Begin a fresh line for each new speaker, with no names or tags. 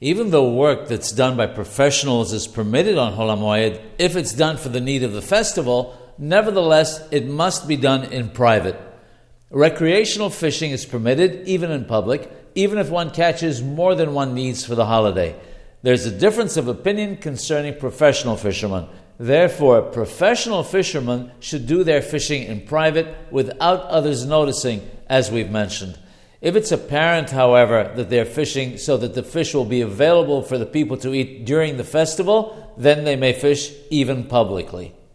Even though work that's done by professionals is permitted on Hol HaMoed, if it's done for the need of the festival, nevertheless it must be done in private. Recreational fishing is permitted even in public, even if one catches more than one needs for the holiday. There's a difference of opinion concerning professional fishermen. Therefore, professional fishermen should do their fishing in private without others noticing, as we've mentioned. If it's apparent, however, that they're fishing so that the fish will be available for the people to eat during the festival, then they may fish even publicly.